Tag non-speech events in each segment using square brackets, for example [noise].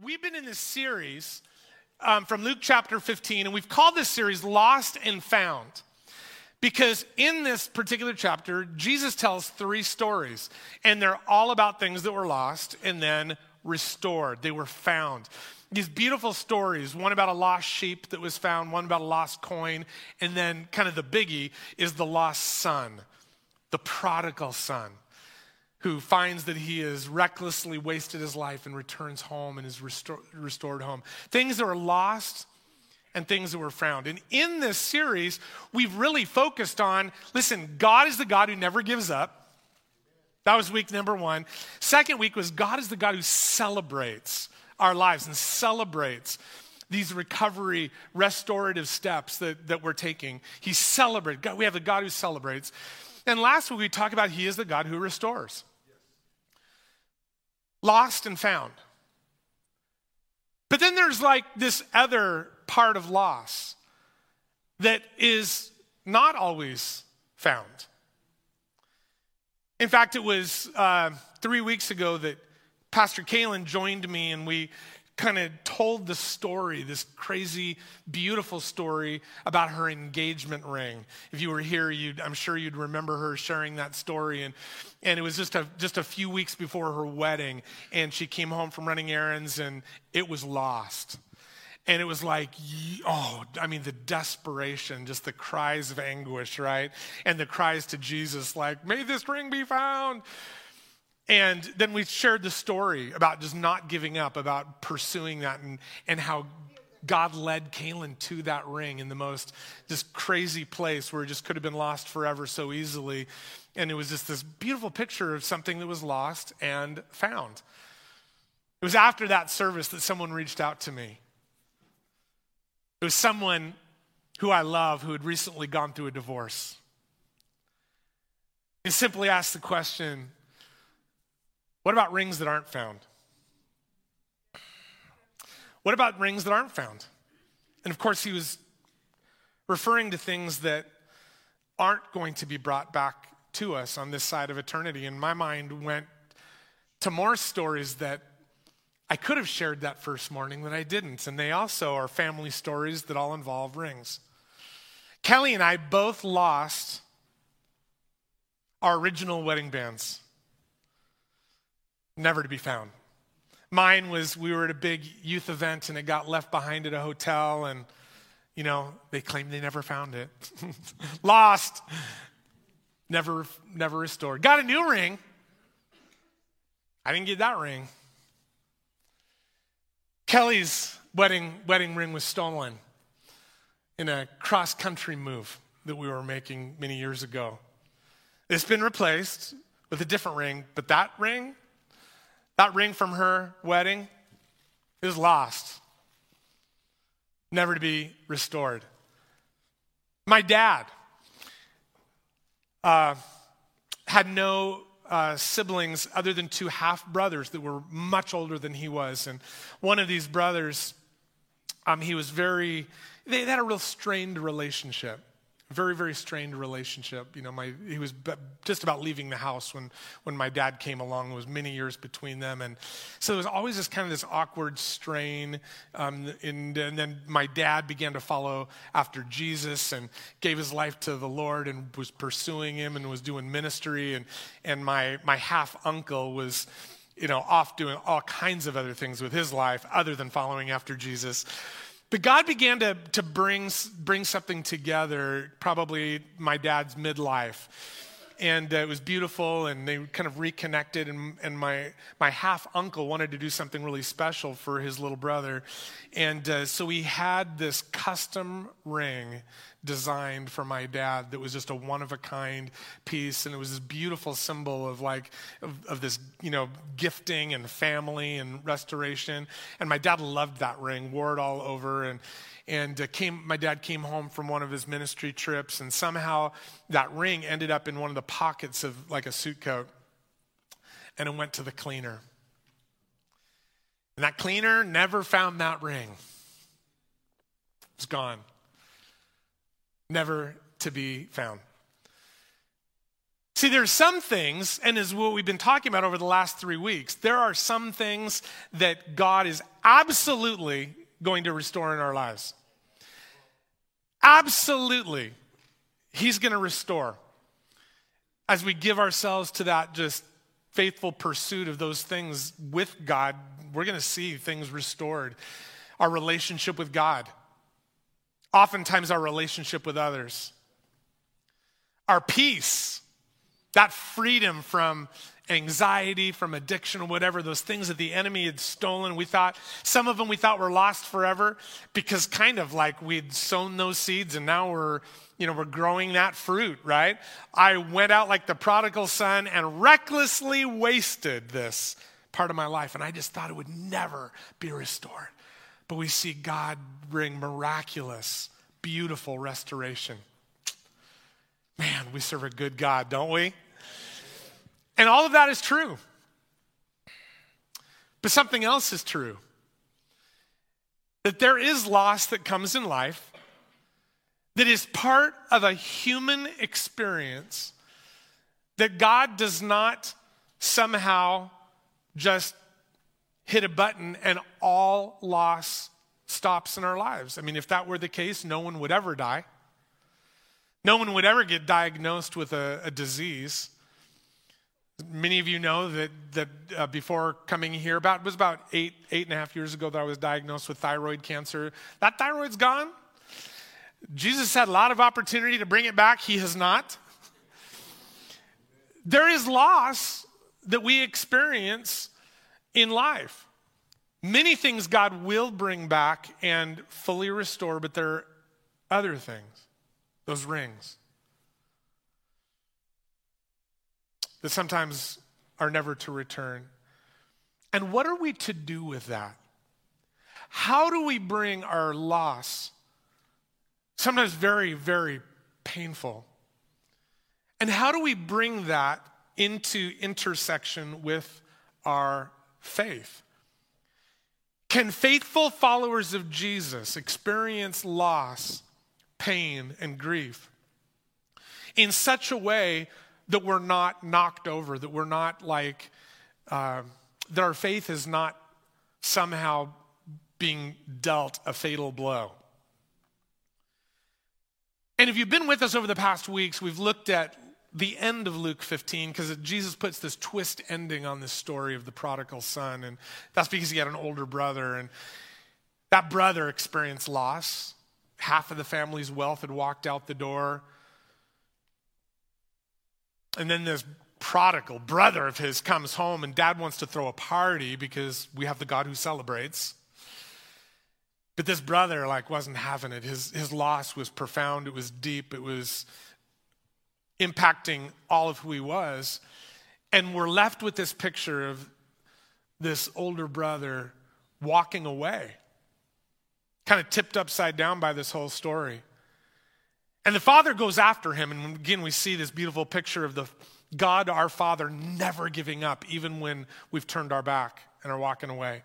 We've been in this series um, from Luke chapter 15, and we've called this series Lost and Found. Because in this particular chapter, Jesus tells three stories, and they're all about things that were lost and then restored. They were found. These beautiful stories one about a lost sheep that was found, one about a lost coin, and then kind of the biggie is the lost son, the prodigal son who finds that he has recklessly wasted his life and returns home and is restor- restored home. Things that were lost and things that were found. And in this series, we've really focused on listen, God is the God who never gives up. That was week number one. Second week was God is the God who celebrates our lives and celebrates these recovery, restorative steps that, that we're taking. He celebrates. God, we have the God who celebrates. And last week we talked about He is the God who restores lost and found. But then there's like this other part of loss that is not always found. In fact, it was uh, three weeks ago that Pastor Kalen joined me and we kind of told the story, this crazy, beautiful story about her engagement ring. If you were here, I'm sure you'd remember her sharing that story. And, and it was just a, just a few weeks before her wedding, and she came home from running errands, and it was lost. And it was like, oh, I mean, the desperation, just the cries of anguish, right? And the cries to Jesus, like, may this ring be found. And then we shared the story about just not giving up, about pursuing that, and, and how God led Kaylin to that ring in the most just crazy place where it just could have been lost forever so easily. And it was just this beautiful picture of something that was lost and found. It was after that service that someone reached out to me. It was someone who I love who had recently gone through a divorce. And simply asked the question what about rings that aren't found? What about rings that aren't found? And of course, he was referring to things that aren't going to be brought back to us on this side of eternity. And my mind went to more stories that I could have shared that first morning that I didn't. And they also are family stories that all involve rings. Kelly and I both lost our original wedding bands never to be found. Mine was we were at a big youth event and it got left behind at a hotel, and, you know, they claimed they never found it. [laughs] Lost. Never, never restored. Got a new ring. I didn't get that ring. Kelly's wedding, wedding ring was stolen in a cross country move that we were making many years ago. It's been replaced with a different ring, but that ring that ring from her wedding is lost, never to be restored. My dad uh, had no uh, siblings other than two half brothers that were much older than he was. And one of these brothers, um, he was very, they had a real strained relationship very very strained relationship. You know my he was just about leaving the house when when my dad came along. It was many years between them. And so there was always this kind of this awkward strain um, and, and then my dad began to follow after jesus and gave his life to the lord and was pursuing him and was doing ministry. And and my my half uncle was you know off doing all kinds of other things with his life other than following after jesus but God began to, to bring, bring something together, probably my dad's midlife. And uh, it was beautiful, and they kind of reconnected. And, and my, my half uncle wanted to do something really special for his little brother. And uh, so we had this custom ring designed for my dad that was just a one of a kind piece. And it was this beautiful symbol of like of, of, this you know gifting and family and restoration. And my dad loved that ring wore it all over. And and uh, came my dad came home from one of his ministry trips and somehow that ring ended up in one of the pockets of like a suit coat and it went to the cleaner. And that cleaner never found that ring. It's gone never to be found. See, there's some things, and as what we've been talking about over the last three weeks, there are some things that God is absolutely going to restore in our lives. Absolutely. He's going to restore. As we give ourselves to that just faithful pursuit of those things with God, we're going to see things restored. Our relationship with God, oftentimes our relationship with others, our peace that freedom from anxiety, from addiction, whatever, those things that the enemy had stolen. We thought, some of them we thought were lost forever because kind of like we'd sown those seeds and now we're, you know, we're growing that fruit, right? I went out like the prodigal son and recklessly wasted this part of my life and I just thought it would never be restored. But we see God bring miraculous, beautiful restoration. Man, we serve a good God, don't we? And all of that is true. But something else is true that there is loss that comes in life that is part of a human experience that God does not somehow just hit a button and all loss stops in our lives. I mean, if that were the case, no one would ever die. No one would ever get diagnosed with a, a disease. Many of you know that, that uh, before coming here, about it was about eight, eight and a half years ago that I was diagnosed with thyroid cancer. That thyroid's gone. Jesus had a lot of opportunity to bring it back. He has not. There is loss that we experience in life. Many things God will bring back and fully restore, but there are other things, those rings. that sometimes are never to return. And what are we to do with that? How do we bring our loss, sometimes very, very painful, and how do we bring that into intersection with our faith? Can faithful followers of Jesus experience loss, pain, and grief in such a way that we're not knocked over, that we're not like, uh, that our faith is not somehow being dealt a fatal blow. And if you've been with us over the past weeks, we've looked at the end of Luke 15 because Jesus puts this twist ending on this story of the prodigal son. And that's because he had an older brother. And that brother experienced loss. Half of the family's wealth had walked out the door. And then this prodigal brother of his comes home, and dad wants to throw a party because we have the God who celebrates. But this brother, like, wasn't having it. His, his loss was profound, it was deep, it was impacting all of who he was. And we're left with this picture of this older brother walking away, kind of tipped upside down by this whole story. And the father goes after him. And again, we see this beautiful picture of the God, our Father, never giving up, even when we've turned our back and are walking away.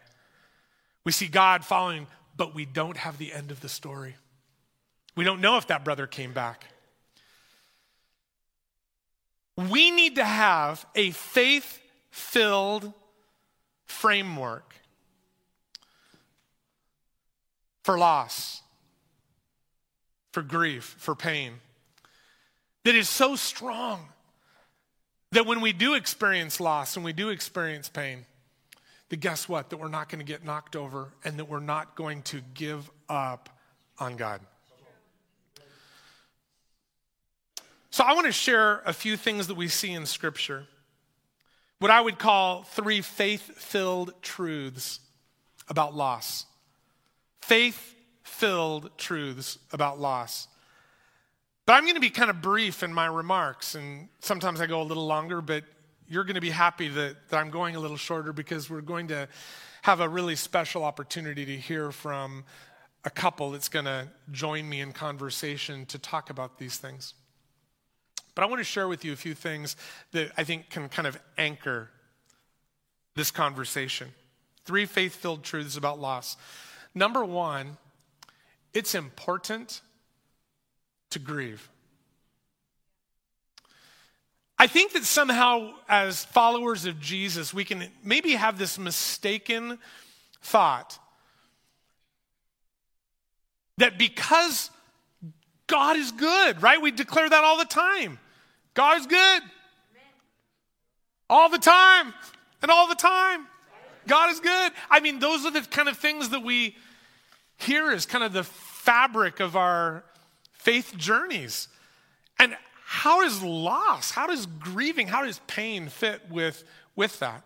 We see God following, but we don't have the end of the story. We don't know if that brother came back. We need to have a faith filled framework for loss for grief, for pain, that is so strong that when we do experience loss and we do experience pain, that guess what? That we're not going to get knocked over and that we're not going to give up on God. So, I want to share a few things that we see in Scripture. What I would call three faith filled truths about loss. Faith filled truths about loss. But I'm going to be kind of brief in my remarks, and sometimes I go a little longer, but you're going to be happy that, that I'm going a little shorter because we're going to have a really special opportunity to hear from a couple that's going to join me in conversation to talk about these things. But I want to share with you a few things that I think can kind of anchor this conversation. Three faith filled truths about loss. Number one, it's important to grieve. I think that somehow, as followers of Jesus, we can maybe have this mistaken thought that because God is good, right? We declare that all the time. God is good. All the time and all the time. God is good. I mean, those are the kind of things that we hear as kind of the fabric of our faith journeys. And how does loss, how does grieving, how does pain fit with, with that?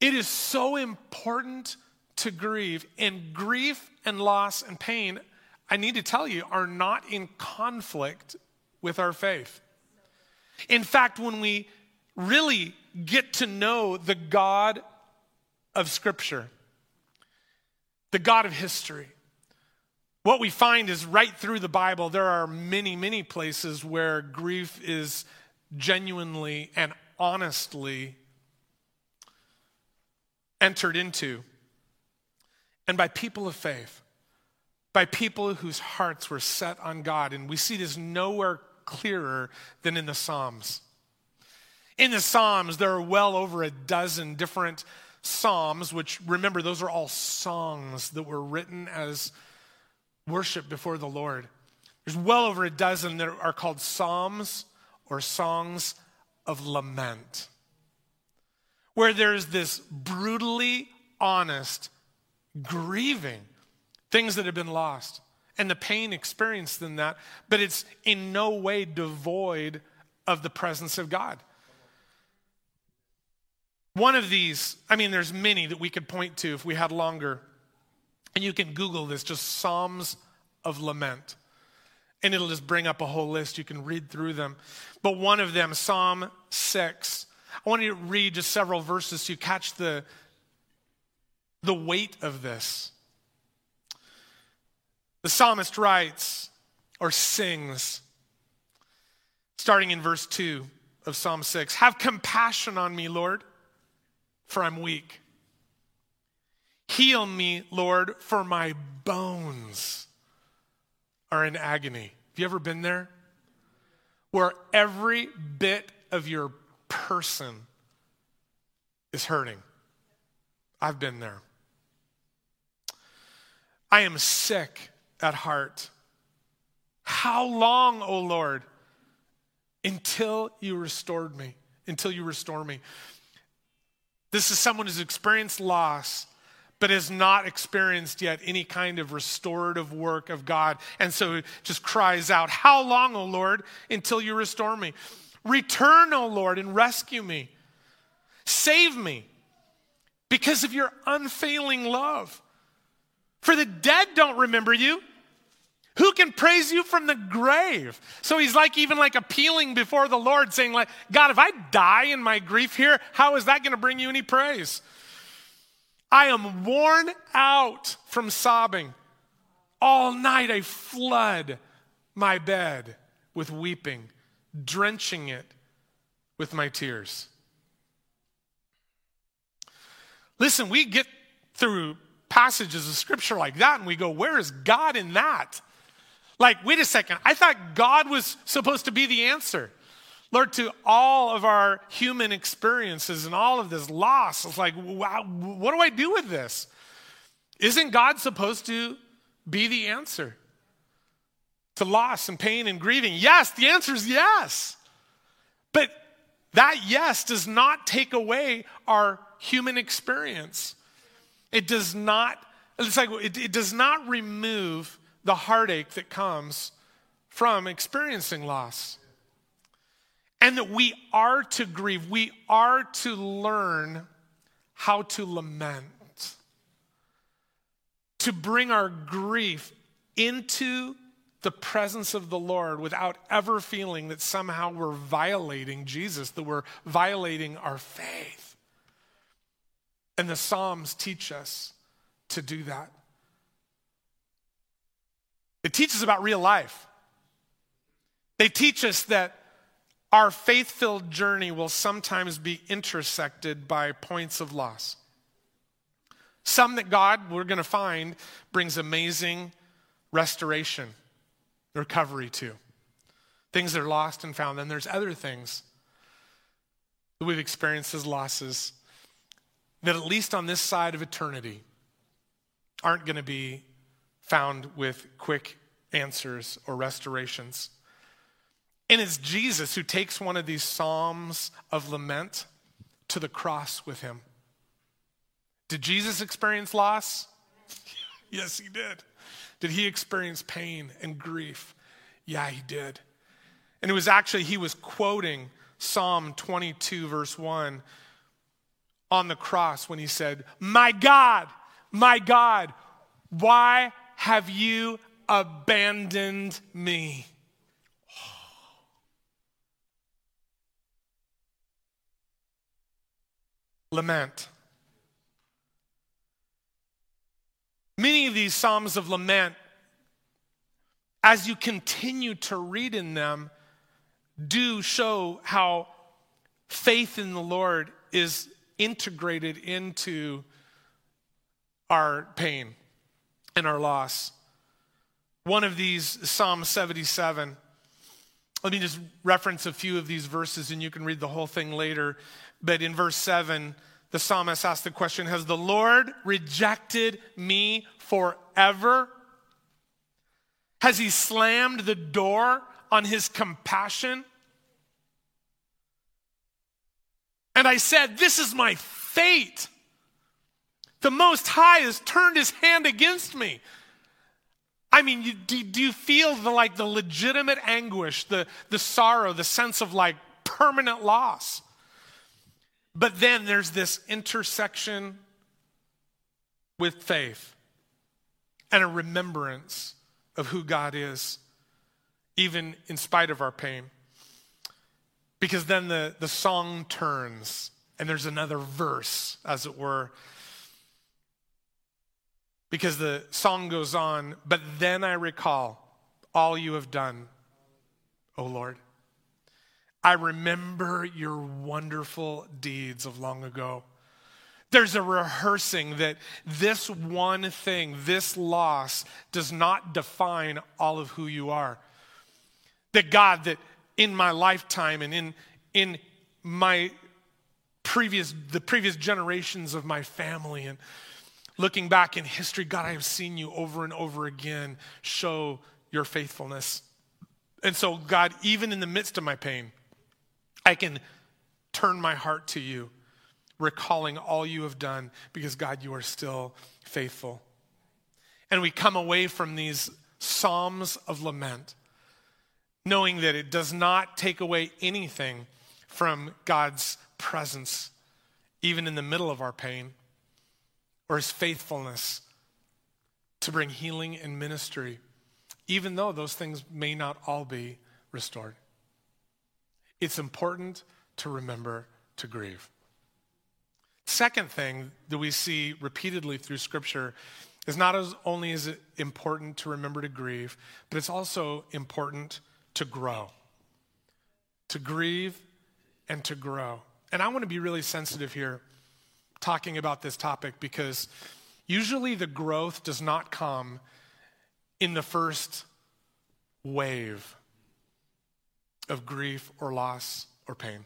It is so important to grieve, and grief and loss and pain, I need to tell you, are not in conflict with our faith. In fact, when we really get to know the God of Scripture, the God of history, what we find is right through the Bible, there are many, many places where grief is genuinely and honestly entered into. And by people of faith, by people whose hearts were set on God. And we see this nowhere clearer than in the Psalms. In the Psalms, there are well over a dozen different Psalms, which remember, those are all songs that were written as worship before the Lord. There's well over a dozen that are called Psalms or songs of lament, where there's this brutally honest grieving things that have been lost and the pain experienced in that, but it's in no way devoid of the presence of God. One of these, I mean, there's many that we could point to if we had longer. And you can Google this, just Psalms of Lament. And it'll just bring up a whole list. You can read through them. But one of them, Psalm 6, I want you to read just several verses so you catch the, the weight of this. The psalmist writes or sings, starting in verse 2 of Psalm 6 Have compassion on me, Lord, for I'm weak. Heal me, Lord, for my bones are in agony. Have you ever been there? Where every bit of your person is hurting. I've been there. I am sick at heart. How long, O Lord, until you restored me, until you restore me? This is someone who's experienced loss, but has not experienced yet any kind of restorative work of God. And so just cries out, How long, O Lord, until you restore me? Return, O Lord, and rescue me. Save me because of your unfailing love. For the dead don't remember you. Who can praise you from the grave? So he's like even like appealing before the Lord, saying, like, God, if I die in my grief here, how is that going to bring you any praise? I am worn out from sobbing. All night I flood my bed with weeping, drenching it with my tears. Listen, we get through passages of scripture like that and we go, where is God in that? Like, wait a second, I thought God was supposed to be the answer. Lord, to all of our human experiences and all of this loss, it's like, wow, what do I do with this? Isn't God supposed to be the answer to loss and pain and grieving? Yes, the answer is yes. But that yes does not take away our human experience. It does not, it's like it, it does not remove the heartache that comes from experiencing loss. And that we are to grieve, we are to learn how to lament, to bring our grief into the presence of the Lord without ever feeling that somehow we're violating Jesus, that we're violating our faith. And the Psalms teach us to do that. It teaches about real life. They teach us that our faith filled journey will sometimes be intersected by points of loss. Some that God, we're going to find, brings amazing restoration, recovery to. things that are lost and found. Then there's other things that we've experienced as losses that, at least on this side of eternity, aren't going to be found with quick answers or restorations. And it's Jesus who takes one of these psalms of lament to the cross with him. Did Jesus experience loss? [laughs] yes, he did. Did he experience pain and grief? Yeah, he did. And it was actually, he was quoting Psalm 22, verse 1 on the cross when he said, My God, my God, why have you abandoned me? [sighs] Lament. Many of these Psalms of lament, as you continue to read in them, do show how faith in the Lord is integrated into our pain and our loss. One of these, Psalm 77. Let me just reference a few of these verses and you can read the whole thing later. But in verse 7, the psalmist asks the question Has the Lord rejected me forever? Has he slammed the door on his compassion? And I said, This is my fate. The Most High has turned his hand against me. I mean, you, do, do, you feel the, like the legitimate anguish, the, the sorrow, the sense of like permanent loss? But then there's this intersection with faith and a remembrance of who God is, even in spite of our pain. Because then the, the song turns and there's another verse, as it were. Because the song goes on, but then I recall all you have done, O Lord. I remember your wonderful deeds of long ago. There's a rehearsing that this one thing, this loss, does not define all of who you are. That God, that in my lifetime and in, in my previous, the previous generations of my family and looking back in history, God, I have seen you over and over again show your faithfulness. And so, God, even in the midst of my pain, I can turn my heart to you, recalling all you have done, because God, you are still faithful. And we come away from these Psalms of lament, knowing that it does not take away anything from God's presence, even in the middle of our pain, or his faithfulness to bring healing and ministry, even though those things may not all be restored. It's important to remember to grieve. Second thing that we see repeatedly through Scripture is not as only is it important to remember to grieve, but it's also important to grow. To grieve and to grow. And I want to be really sensitive here talking about this topic because usually the growth does not come in the first wave of grief or loss or pain.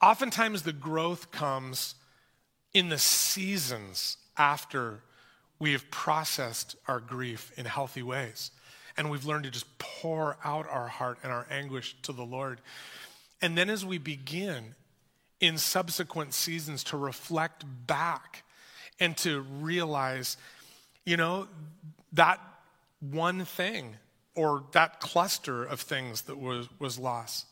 Oftentimes, the growth comes in the seasons after we have processed our grief in healthy ways and we've learned to just pour out our heart and our anguish to the Lord. And then, as we begin in subsequent seasons to reflect back and to realize, you know, that one thing or that cluster of things that was, was lost.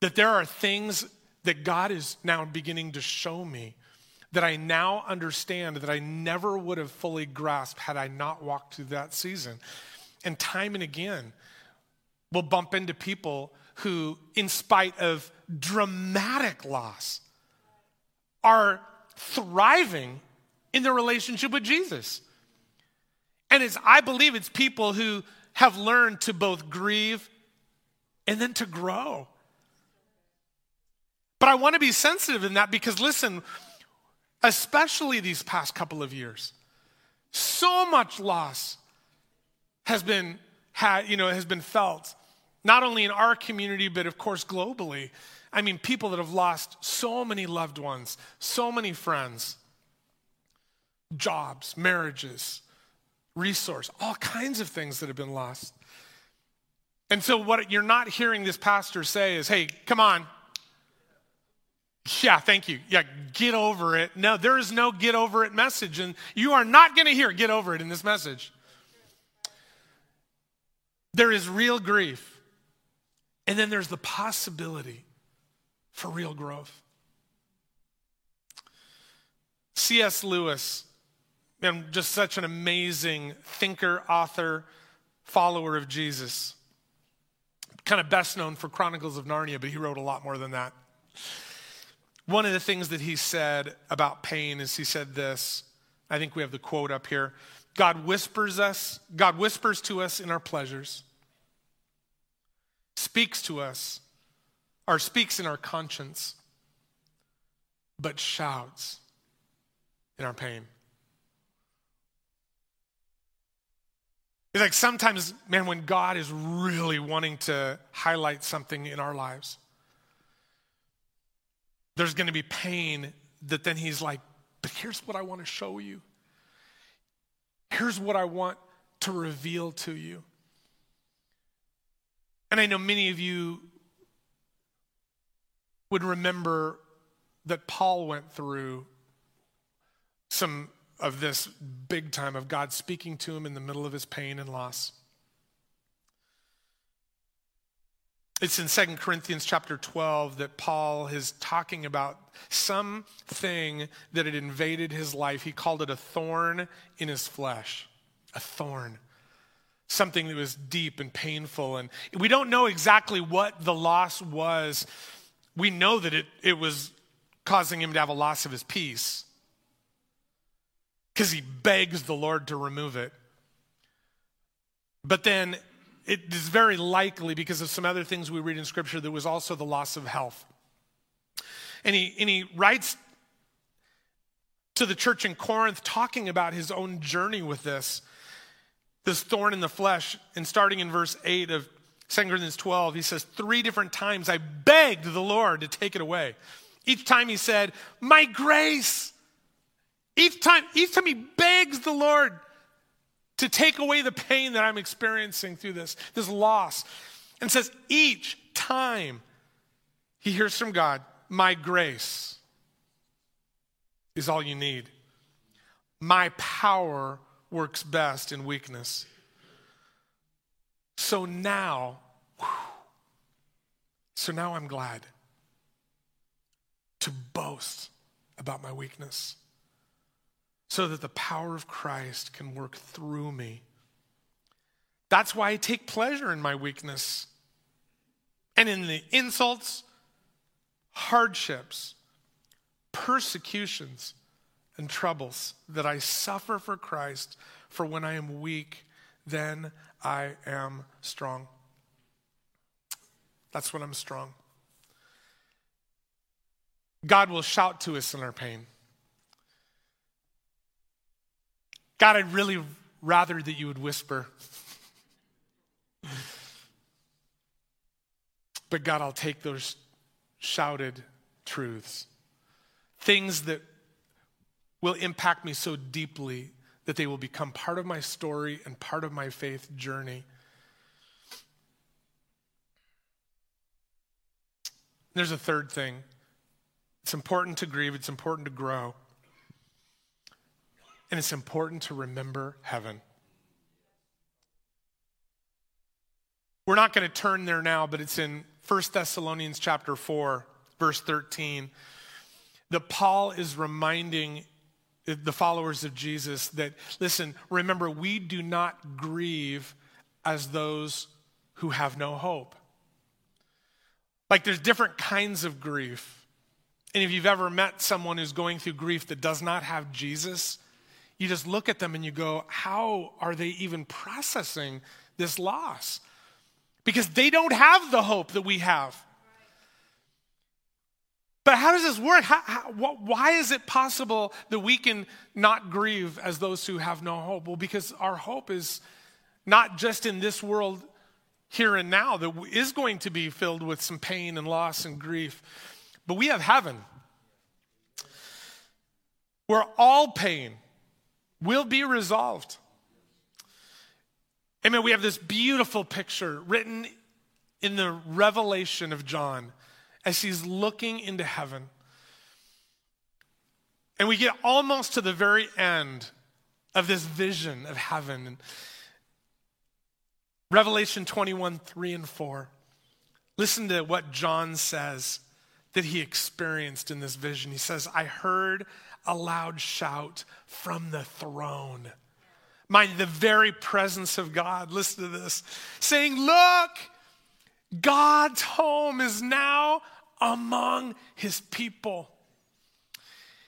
That there are things that God is now beginning to show me that I now understand that I never would have fully grasped had I not walked through that season. And time and again, we'll bump into people who, in spite of dramatic loss, are thriving in their relationship with Jesus. And it's, I believe it's people who have learned to both grieve and then to grow. But I want to be sensitive in that because, listen, especially these past couple of years, so much loss has been, had, you know, has been felt not only in our community, but of course globally. I mean, people that have lost so many loved ones, so many friends, jobs, marriages, resource, all kinds of things that have been lost. And so, what you're not hearing this pastor say is, hey, come on. Yeah, thank you. Yeah, get over it. No, there is no get over it message. And you are not going to hear get over it in this message. There is real grief. And then there's the possibility for real growth. C.S. Lewis, and just such an amazing thinker, author, follower of Jesus kind of best known for Chronicles of Narnia, but he wrote a lot more than that. One of the things that he said about pain is he said this. I think we have the quote up here. God whispers us, God whispers to us in our pleasures, speaks to us, or speaks in our conscience, but shouts in our pain. It's like sometimes, man, when God is really wanting to highlight something in our lives, there's going to be pain that then He's like, but here's what I want to show you. Here's what I want to reveal to you. And I know many of you would remember that Paul went through some of this big time of God speaking to him in the middle of his pain and loss. It's in Second Corinthians chapter 12 that Paul is talking about something that had invaded his life. He called it a thorn in his flesh. A thorn. Something that was deep and painful. And we don't know exactly what the loss was. We know that it, it was causing him to have a loss of his peace because he begs the Lord to remove it. But then it is very likely, because of some other things we read in Scripture, there was also the loss of health. And he, and he writes to the church in Corinth talking about his own journey with this, this thorn in the flesh. And starting in verse 8 of 2 Corinthians 12, he says, Three different times I begged the Lord to take it away. Each time he said, My grace each time, each time he begs the Lord to take away the pain that I'm experiencing through this, this loss, and says, each time he hears from God, my grace is all you need. My power works best in weakness. So now, whew, so now I'm glad to boast about my weakness so that the power of Christ can work through me. That's why I take pleasure in my weakness and in the insults, hardships, persecutions, and troubles that I suffer for Christ. For when I am weak, then I am strong. That's when I'm strong. God will shout to us in our pain. God, I'd really rather that you would whisper. but God, I'll take those shouted truths, things that will impact me so deeply that they will become part of my story and part of my faith journey. There's a third thing. It's important to grieve, it's important to grow. And it's important to remember heaven. We're not going to turn there now, but it's in 1 Thessalonians chapter 4, verse 13, that Paul is reminding the followers of Jesus that, listen, remember, we do not grieve as those who have no hope. Like there's different kinds of grief. And if you've ever met someone who's going through grief that does not have Jesus, you just look at them and you go, how are they even processing this loss? Because they don't have the hope that we have. But how does this work? How, how, why is it possible that we can not grieve as those who have no hope? Well, because our hope is not just in this world here and now that is going to be filled with some pain and loss and grief. But we have heaven where all pain will be resolved. Amen. We have this beautiful picture written in the revelation of John as he's looking into heaven. And we get almost to the very end of this vision of heaven. Revelation 21 3 and 4. Listen to what John says that he experienced in this vision. He says, I heard a loud shout from the throne. Mind the very presence of God. Listen to this saying, Look, God's home is now among his people.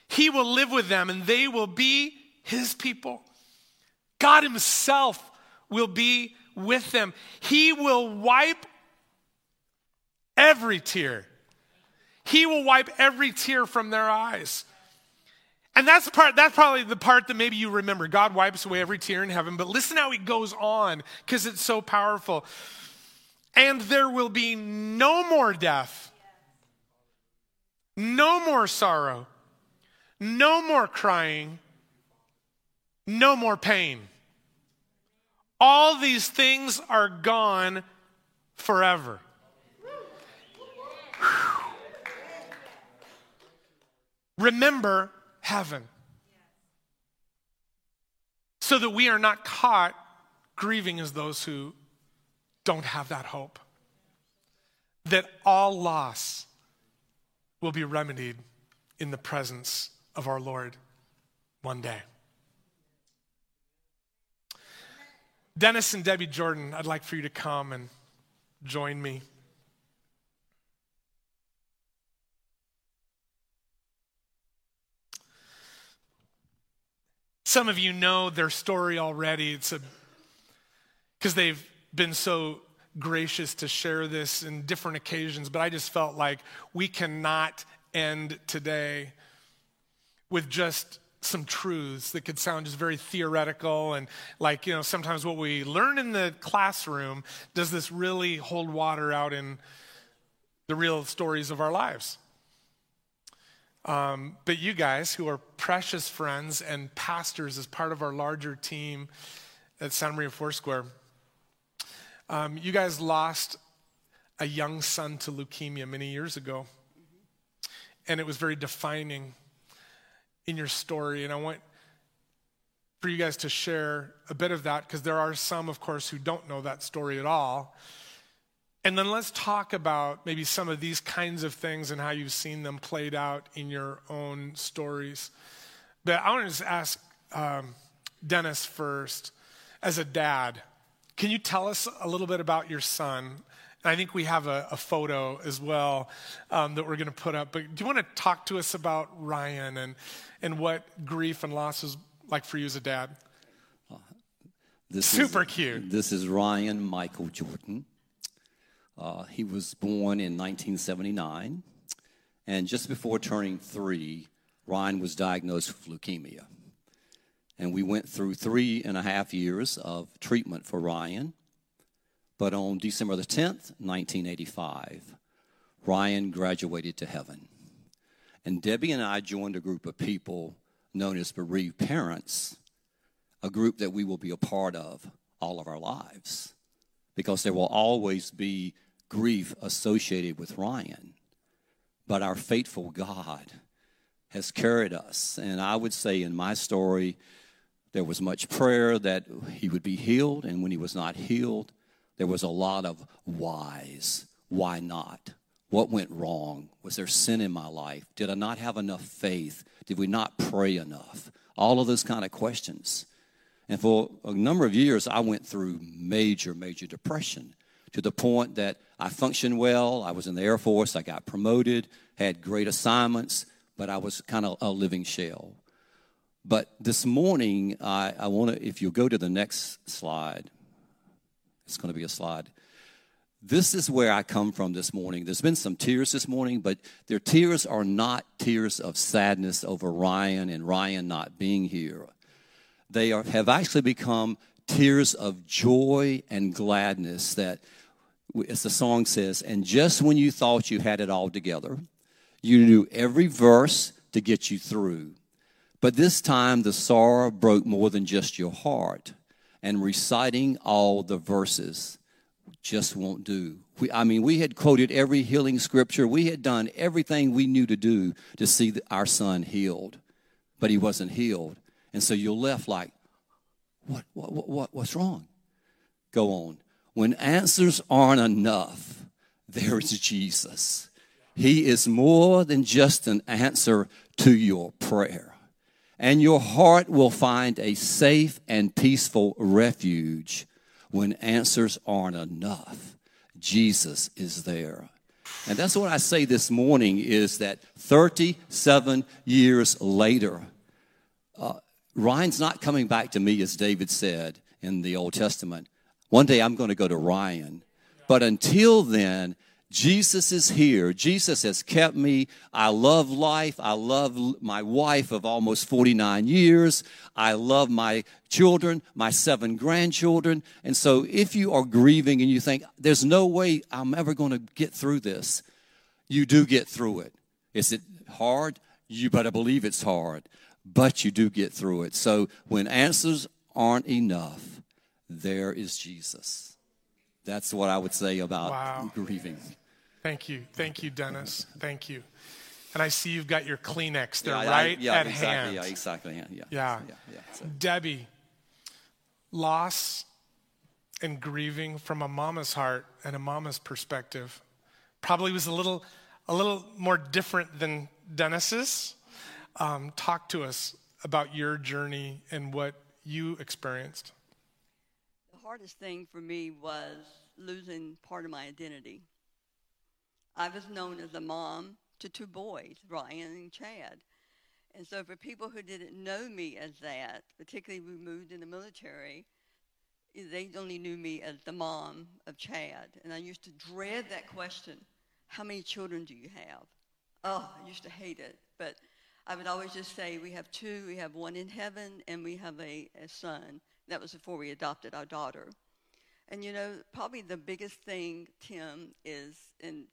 He will live with them and they will be his people. God himself will be with them. He will wipe every tear. He will wipe every tear from their eyes. And that's part that's probably the part that maybe you remember. God wipes away every tear in heaven, but listen how he goes on because it's so powerful. And there will be no more death. No more sorrow. No more crying. No more pain. All these things are gone forever. Remember heaven so that we are not caught grieving as those who don't have that hope. That all loss will be remedied in the presence of our Lord one day. Dennis and Debbie Jordan, I'd like for you to come and join me. Some of you know their story already. It's a because they've been so gracious to share this in different occasions, but I just felt like we cannot end today with just some truths that could sound just very theoretical and like, you know, sometimes what we learn in the classroom, does this really hold water out in the real stories of our lives? Um, but you guys, who are precious friends and pastors as part of our larger team at Santa Maria Foursquare, um, you guys lost a young son to leukemia many years ago. And it was very defining in your story. And I want for you guys to share a bit of that because there are some, of course, who don't know that story at all. And then let's talk about maybe some of these kinds of things and how you've seen them played out in your own stories. But I want to just ask um, Dennis first, as a dad, can you tell us a little bit about your son? And I think we have a, a photo as well um, that we're going to put up. But do you want to talk to us about Ryan and, and what grief and loss is like for you as a dad? This Super is, cute. This is Ryan Michael Jordan. Uh, he was born in 1979. And just before turning three, Ryan was diagnosed with leukemia. And we went through three and a half years of treatment for Ryan. But on December the 10th, 1985, Ryan graduated to heaven. And Debbie and I joined a group of people known as bereaved parents, a group that we will be a part of all of our lives because there will always be grief associated with Ryan. But our faithful God has carried us. And I would say in my story, there was much prayer that he would be healed, and when he was not healed, there was a lot of whys. Why not? What went wrong? Was there sin in my life? Did I not have enough faith? Did we not pray enough? All of those kind of questions. And for a number of years, I went through major, major depression to the point that I functioned well. I was in the Air Force. I got promoted, had great assignments, but I was kind of a living shell. But this morning, I, I want to, if you go to the next slide, it's going to be a slide. This is where I come from this morning. There's been some tears this morning, but their tears are not tears of sadness over Ryan and Ryan not being here. They are, have actually become tears of joy and gladness that as the song says, and just when you thought you had it all together, you knew every verse to get you through. But this time the sorrow broke more than just your heart, and reciting all the verses just won't do. We, I mean, we had quoted every healing scripture. We had done everything we knew to do to see our son healed, but he wasn't healed. And so you're left like, what, what, what, what's wrong? Go on. When answers aren't enough, there is Jesus. He is more than just an answer to your prayer. And your heart will find a safe and peaceful refuge when answers aren't enough. Jesus is there. And that's what I say this morning is that 37 years later, uh, Ryan's not coming back to me, as David said in the Old Testament. One day I'm going to go to Ryan. But until then, Jesus is here. Jesus has kept me. I love life. I love my wife of almost 49 years. I love my children, my seven grandchildren. And so if you are grieving and you think, there's no way I'm ever going to get through this, you do get through it. Is it hard? You better believe it's hard, but you do get through it. So when answers aren't enough, there is Jesus. That's what I would say about wow. grieving. Thank you. Thank you, Dennis. Thank you. And I see you've got your Kleenex there yeah, right I, yeah, at exactly, hand. Yeah, exactly. Yeah, yeah. yeah. yeah so. Debbie, loss and grieving from a mama's heart and a mama's perspective probably was a little, a little more different than Dennis's. Um, talk to us about your journey and what you experienced hardest thing for me was losing part of my identity. I was known as a mom to two boys, Ryan and Chad. And so for people who didn't know me as that, particularly we moved in the military, they only knew me as the mom of Chad. And I used to dread that question, how many children do you have? Oh, I used to hate it. But I would always just say, we have two, we have one in heaven, and we have a, a son. That was before we adopted our daughter. And you know, probably the biggest thing, Tim, is in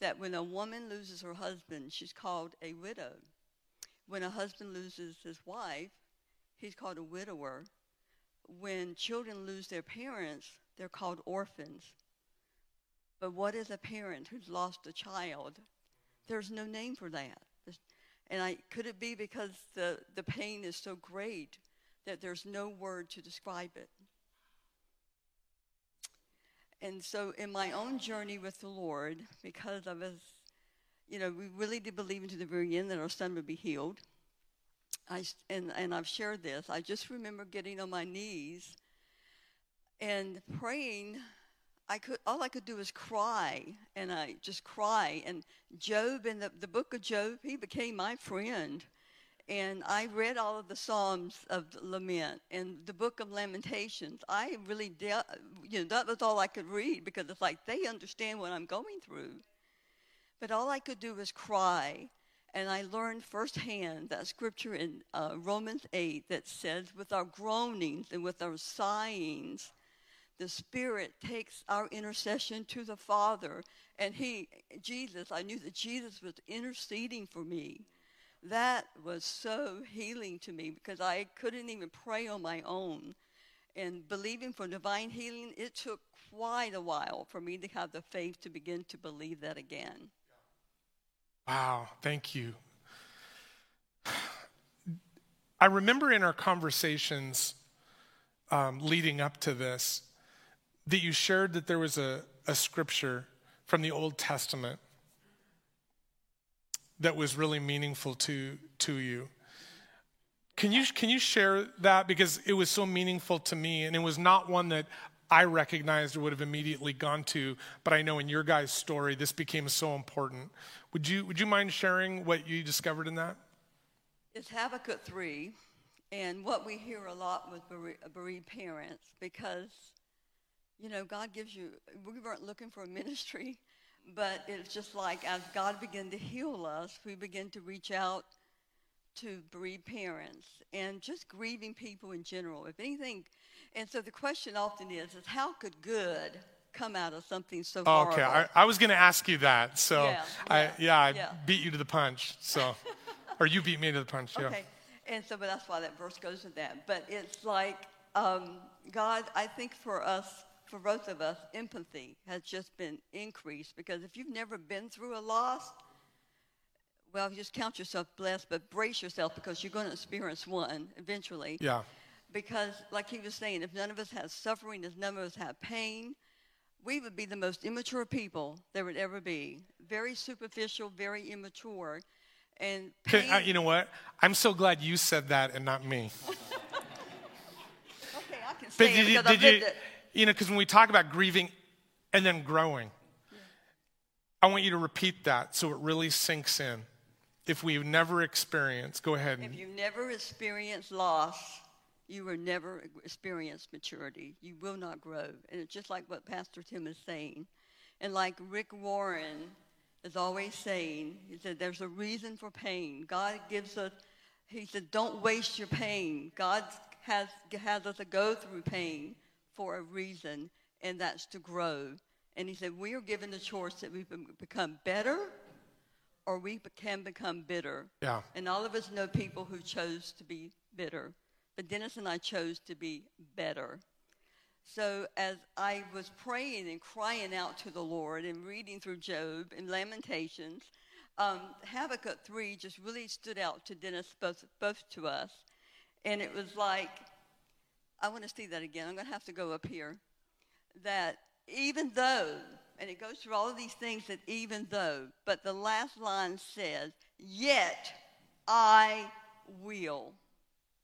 that when a woman loses her husband, she's called a widow. When a husband loses his wife, he's called a widower. When children lose their parents, they're called orphans. But what is a parent who's lost a child? There's no name for that. And I, could it be because the, the pain is so great that there's no word to describe it. And so, in my own journey with the Lord, because I was, you know, we really did believe into the very end that our son would be healed. I, and, and I've shared this. I just remember getting on my knees and praying. I could all I could do was cry, and I just cry. And Job in the, the book of Job, he became my friend and I read all of the Psalms of lament and the book of Lamentations. I really, de- you know, that was all I could read because it's like they understand what I'm going through. But all I could do was cry. And I learned firsthand that scripture in uh, Romans 8 that says, with our groanings and with our sighings, the Spirit takes our intercession to the Father. And He, Jesus, I knew that Jesus was interceding for me that was so healing to me because I couldn't even pray on my own. And believing for divine healing, it took quite a while for me to have the faith to begin to believe that again. Wow, thank you. [sighs] I remember in our conversations um, leading up to this that you shared that there was a, a scripture from the Old Testament that was really meaningful to, to you. Can you, can you share that? Because it was so meaningful to me, and it was not one that I recognized or would have immediately gone to, but I know in your guys' story, this became so important. Would you, would you mind sharing what you discovered in that? It's Habakkuk 3, and what we hear a lot with bereaved parents, because, you know, God gives you, we weren't looking for a ministry but it's just like as God began to heal us, we begin to reach out to bereaved parents and just grieving people in general. If anything, and so the question often is, is how could good come out of something so Oh, horrible. okay, I, I was going to ask you that. So, Yeah, I, yeah, yeah, I yeah. beat you to the punch. So, [laughs] or you beat me to the punch. Yeah. Okay, and so, but that's why that verse goes with that. But it's like um, God. I think for us, for both of us, empathy has just been increased because if you've never been through a loss, well, just count yourself blessed, but brace yourself because you're going to experience one eventually. Yeah. Because, like he was saying, if none of us has suffering, if none of us have pain, we would be the most immature people there would ever be. Very superficial, very immature. And pain, uh, you know what? I'm so glad you said that and not me. [laughs] okay, I can say it you, because did you, lived it. You know, because when we talk about grieving and then growing, I want you to repeat that so it really sinks in. If we've never experienced, go ahead. If you've never experienced loss, you will never experience maturity. You will not grow. And it's just like what Pastor Tim is saying. And like Rick Warren is always saying, he said, there's a reason for pain. God gives us, he said, don't waste your pain. God has, has us to go through pain for a reason, and that's to grow. And he said, we are given the choice that we be- become better or we can become bitter. Yeah. And all of us know people who chose to be bitter. But Dennis and I chose to be better. So as I was praying and crying out to the Lord and reading through Job and Lamentations, um, Habakkuk 3 just really stood out to Dennis, both, both to us. And it was like, I want to see that again. I'm going to have to go up here. That even though, and it goes through all of these things that even though, but the last line says, yet I will.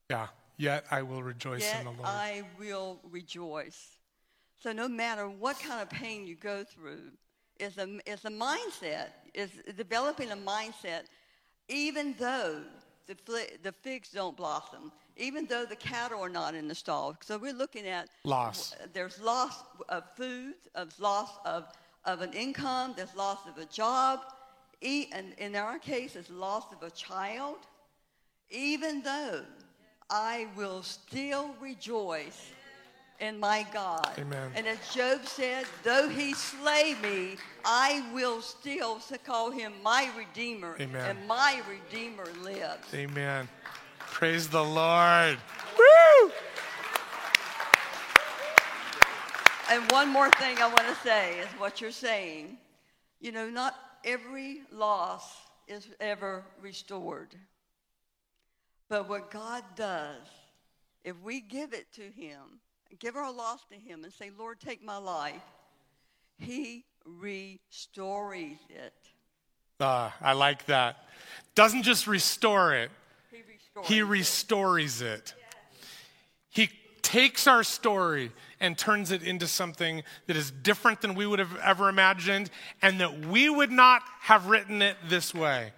yeah. Yet I will rejoice Yet in the Lord. I will rejoice. So no matter what kind of pain you go through, it's a, it's a mindset, is developing a mindset, even though the, the figs don't blossom, even though the cattle are not in the stall. So we're looking at Loss. There's loss of food, of loss of, of an income, there's loss of a job, e- and in our case, it's loss of a child even though I will still rejoice in my God. Amen. And as Job said, though he slay me, I will still call him my Redeemer. Amen. And my Redeemer lives. Amen. Praise the Lord. Woo! And one more thing I want to say is what you're saying. You know, not every loss is ever restored. But what God does, if we give it to Him, give our loss to Him and say, Lord, take my life, He restores it. Ah, I like that. Doesn't just restore it, He restores it. He takes our story and turns it into something that is different than we would have ever imagined and that we would not have written it this way.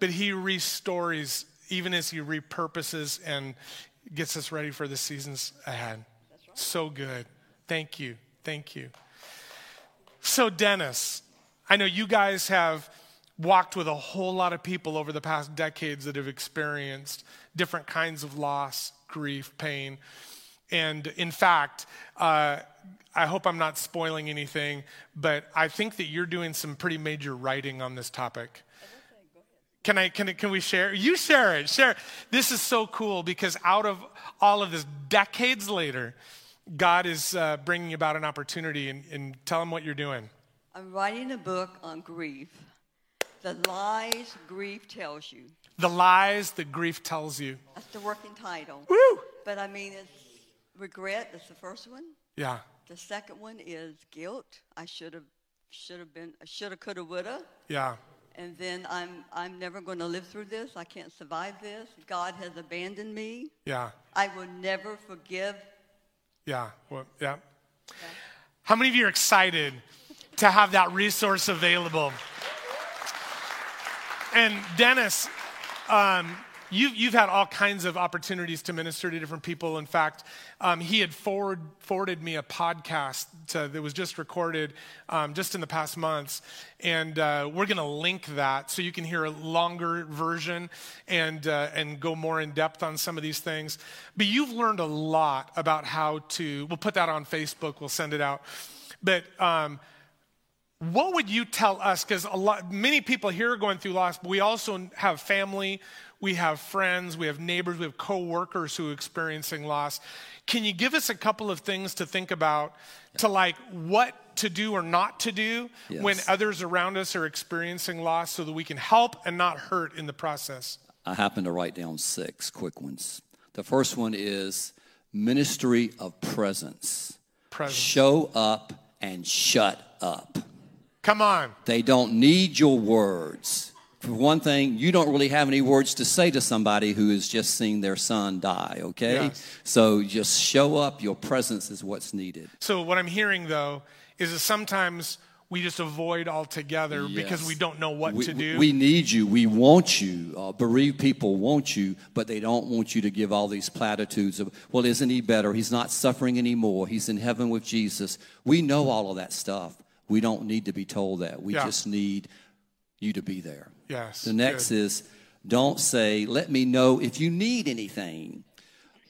But he restores even as he repurposes and gets us ready for the seasons ahead. So good. Thank you. Thank you. So, Dennis, I know you guys have walked with a whole lot of people over the past decades that have experienced different kinds of loss, grief, pain. And in fact, uh, I hope I'm not spoiling anything, but I think that you're doing some pretty major writing on this topic. Can I? Can, it, can we share? You share it. Share. This is so cool because out of all of this, decades later, God is uh, bringing about an opportunity, and, and tell them what you're doing. I'm writing a book on grief. The lies grief tells you. The lies that grief tells you. That's the working title. Woo! But I mean, it's regret. That's the first one. Yeah. The second one is guilt. I should have, should have been, shoulda, coulda, woulda. Yeah. And then I'm, I'm never going to live through this. I can't survive this. God has abandoned me. Yeah. I will never forgive. Yeah. Well, yeah. How many of you are excited to have that resource available? And Dennis, um, you, you've had all kinds of opportunities to minister to different people. In fact, um, he had forward, forwarded me a podcast to, that was just recorded um, just in the past months. And uh, we're going to link that so you can hear a longer version and, uh, and go more in depth on some of these things. But you've learned a lot about how to, we'll put that on Facebook, we'll send it out. But um, what would you tell us? Because a lot, many people here are going through loss, but we also have family, we have friends, we have neighbors, we have coworkers who are experiencing loss. Can you give us a couple of things to think about to like what to do or not to do Yes. when others around us are experiencing loss so that we can help and not hurt in the process? I happen to write down six quick ones. The first one is ministry of presence. Presence. Show up and shut up. Come on. They don't need your words. For one thing, you don't really have any words to say to somebody who has just seen their son die, okay? Yes. So just show up. Your presence is what's needed. So what I'm hearing though is that sometimes we just avoid altogether because we don't know what we, to do. We need you. We want you. Uh, bereaved people want you, but they don't want you to give all these platitudes of, well, isn't he better? He's not suffering anymore. He's in heaven with Jesus. We know all of that stuff. We don't need to be told that. We Yeah. just need you to be there. yes. The next good. is don't say, let me know if you need anything.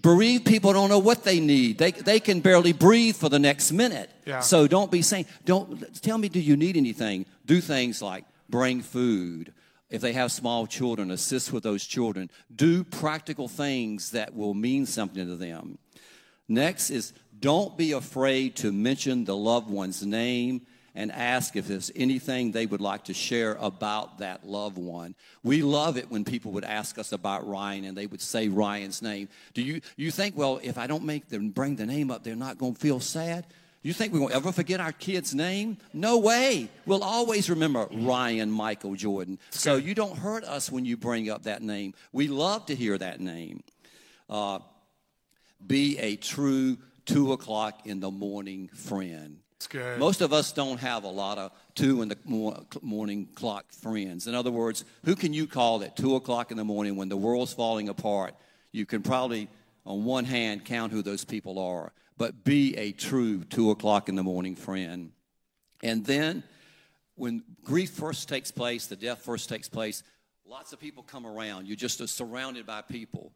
Bereaved people don't know what they need. They, they can barely breathe for the next minute. Yeah. So don't be saying, don't tell me, do you need anything? Do things like bring food. If they have small children, assist with those children. Do practical things that will mean something to them. Next is don't be afraid to mention the loved one's name and ask if there's anything they would like to share about that loved one. We love it when people would ask us about Ryan and they would say Ryan's name. Do you you think well if I don't make them bring the name up they're not going to feel sad? You think we're going to ever forget our kid's name? No way. We'll always remember Ryan Michael Jordan. So you don't hurt us when you bring up that name. We love to hear that name uh, be a true two o'clock in the morning friend. It's good. Most of us don't have a lot of two in the morning clock friends. In other words, who can you call at two o'clock in the morning when the world's falling apart? You can probably, on one hand, count who those people are. But be a true two o'clock in the morning friend. And then, when grief first takes place, the death first takes place, lots of people come around. You're just uh, surrounded by people.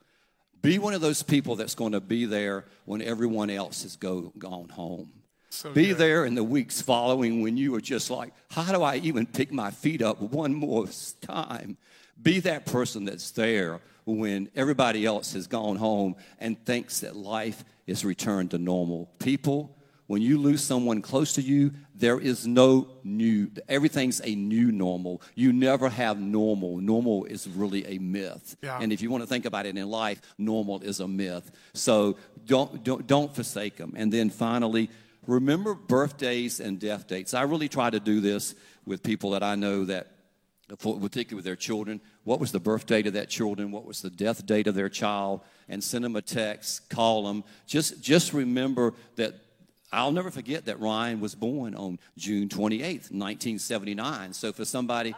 Be one of those people that's going to be there when everyone else has go, gone home. So be good. there in the weeks following when you are just like, how do I even pick my feet up one more time? Be that person that's there when everybody else has gone home and thinks that life is returned to normal. People, when you lose someone close to you, there is no new, everything's a new normal. You never have normal. Normal is really a myth. Yeah. And if you want to think about it in life, normal is a myth. So don't, don't, don't forsake them. And then finally, remember birthdays and death dates. I really try to do this with people that I know that, particularly with their children. What was the birth date of that children? What was the death date of their child? And send them a text, call them. Just, just remember that I'll never forget that Ryan was born on June 28th, 1979. So for somebody,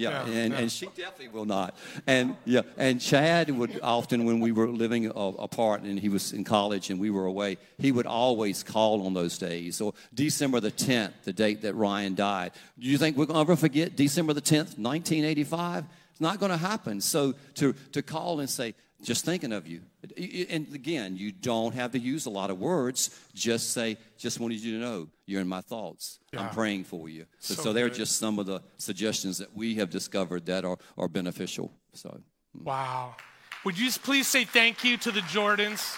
yeah, Yeah, and, yeah. and she definitely will not. And yeah, and Chad would often, when we were living uh, apart and he was in college and we were away, he would always call on those days. Or December the 10th, the date that Ryan died. Do you think we're going to ever forget December the 10th, 1985? It's not going to happen. So to, to call and say, just thinking of you. And again, you don't have to use a lot of words. Just say, just wanted you to know you're in my thoughts. Yeah. I'm praying for you. So, So so they're just some of the suggestions that we have discovered that are, are beneficial. So hmm. Wow. Would you just please say thank you to the Jordans?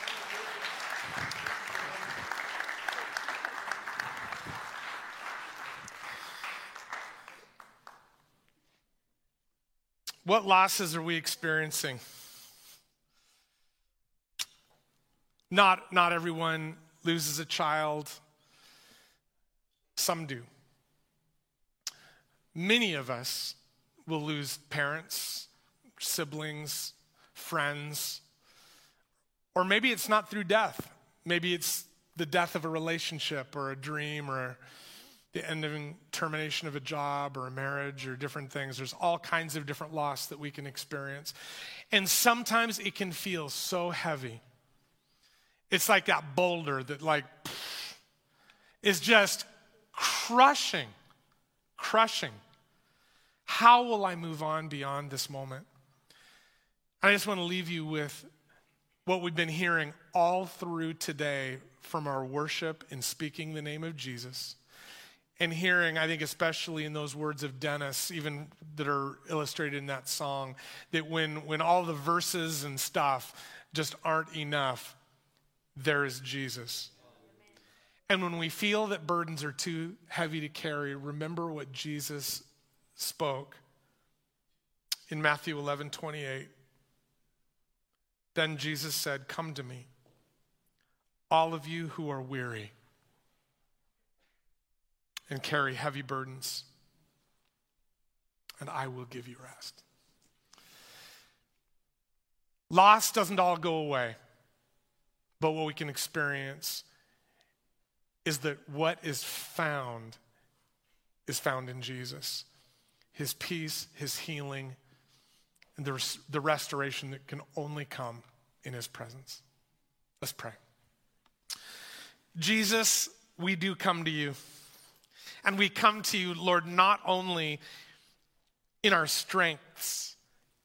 What losses are we experiencing? Not, not everyone loses a child, some do. Many of us will lose parents, siblings, friends, or maybe it's not through death. Maybe it's the death of a relationship or a dream or the end of termination of a job or a marriage or different things. There's all kinds of different loss that we can experience. And sometimes it can feel so heavy. It's like that boulder that like is just crushing, crushing. How will I move on beyond this moment? I just want to leave you with what we've been hearing all through today from our worship in speaking the name of Jesus. and hearing, I think, especially in those words of Dennis, even that are illustrated in that song, that when, when all the verses and stuff just aren't enough, there is Jesus. And when we feel that burdens are too heavy to carry, remember what Jesus spoke in Matthew 11 28. Then Jesus said, Come to me, all of you who are weary and carry heavy burdens, and I will give you rest. Loss doesn't all go away, but what we can experience is that what is found is found in Jesus. His peace, his healing, and the, the restoration that can only come in his presence. Let's pray. Jesus, we do come to you. And we come to you, Lord, not only in our strengths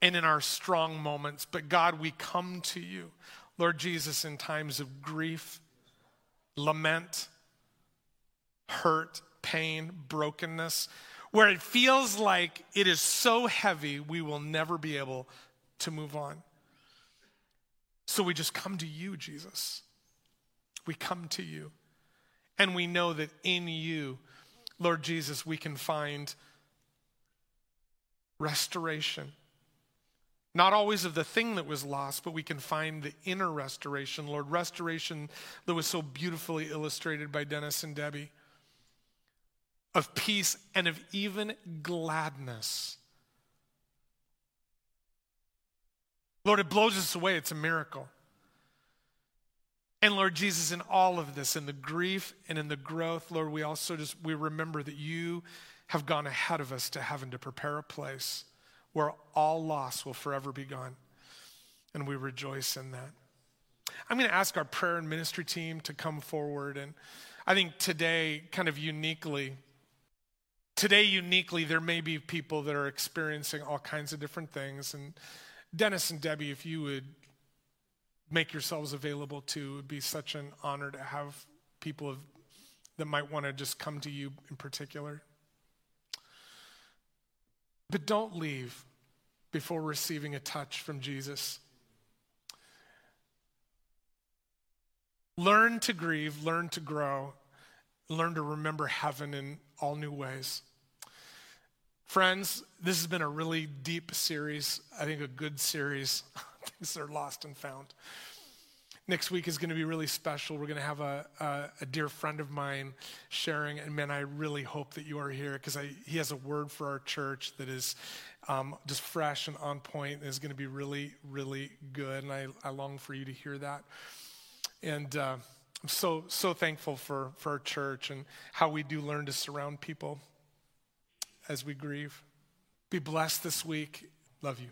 and in our strong moments, but God, we come to you, Lord Jesus, in times of grief, lament, hurt, pain, brokenness, where it feels like it is so heavy we will never be able to move on. So we just come to you, Jesus. We come to you. And we know that in you, Lord Jesus, we can find restoration. Not always of the thing that was lost, but we can find the inner restoration, Lord, restoration that was so beautifully illustrated by Dennis and Debbie of peace and of even gladness. Lord, it blows us away. It's a miracle. And Lord Jesus, in all of this, in the grief and in the growth, Lord, we also just we remember that you have gone ahead of us to heaven to prepare a place where all loss will forever be gone. And we rejoice in that. I'm going to ask our prayer and ministry team to come forward. And I think today, kind of uniquely, today uniquely, there may be people that are experiencing all kinds of different things. And Dennis and Debbie, if you would make yourselves available to. It would be such an honor to have people of, that might want to just come to you in particular. But don't leave before receiving a touch from Jesus. Learn to grieve, learn to grow, learn to remember heaven in all new ways. Friends, this has been a really deep series. I think a good series. [laughs] things are lost and found. Next week is going to be really special. We're going to have a, a, a dear friend of mine sharing, and man, I really hope that you are here because he has a word for our church that is um, just fresh and on point and is going to be really, really good. And I, I long for you to hear that. And uh, I'm so, so thankful for, for our church and how we do learn to surround people as we grieve. Be blessed this week. Love you.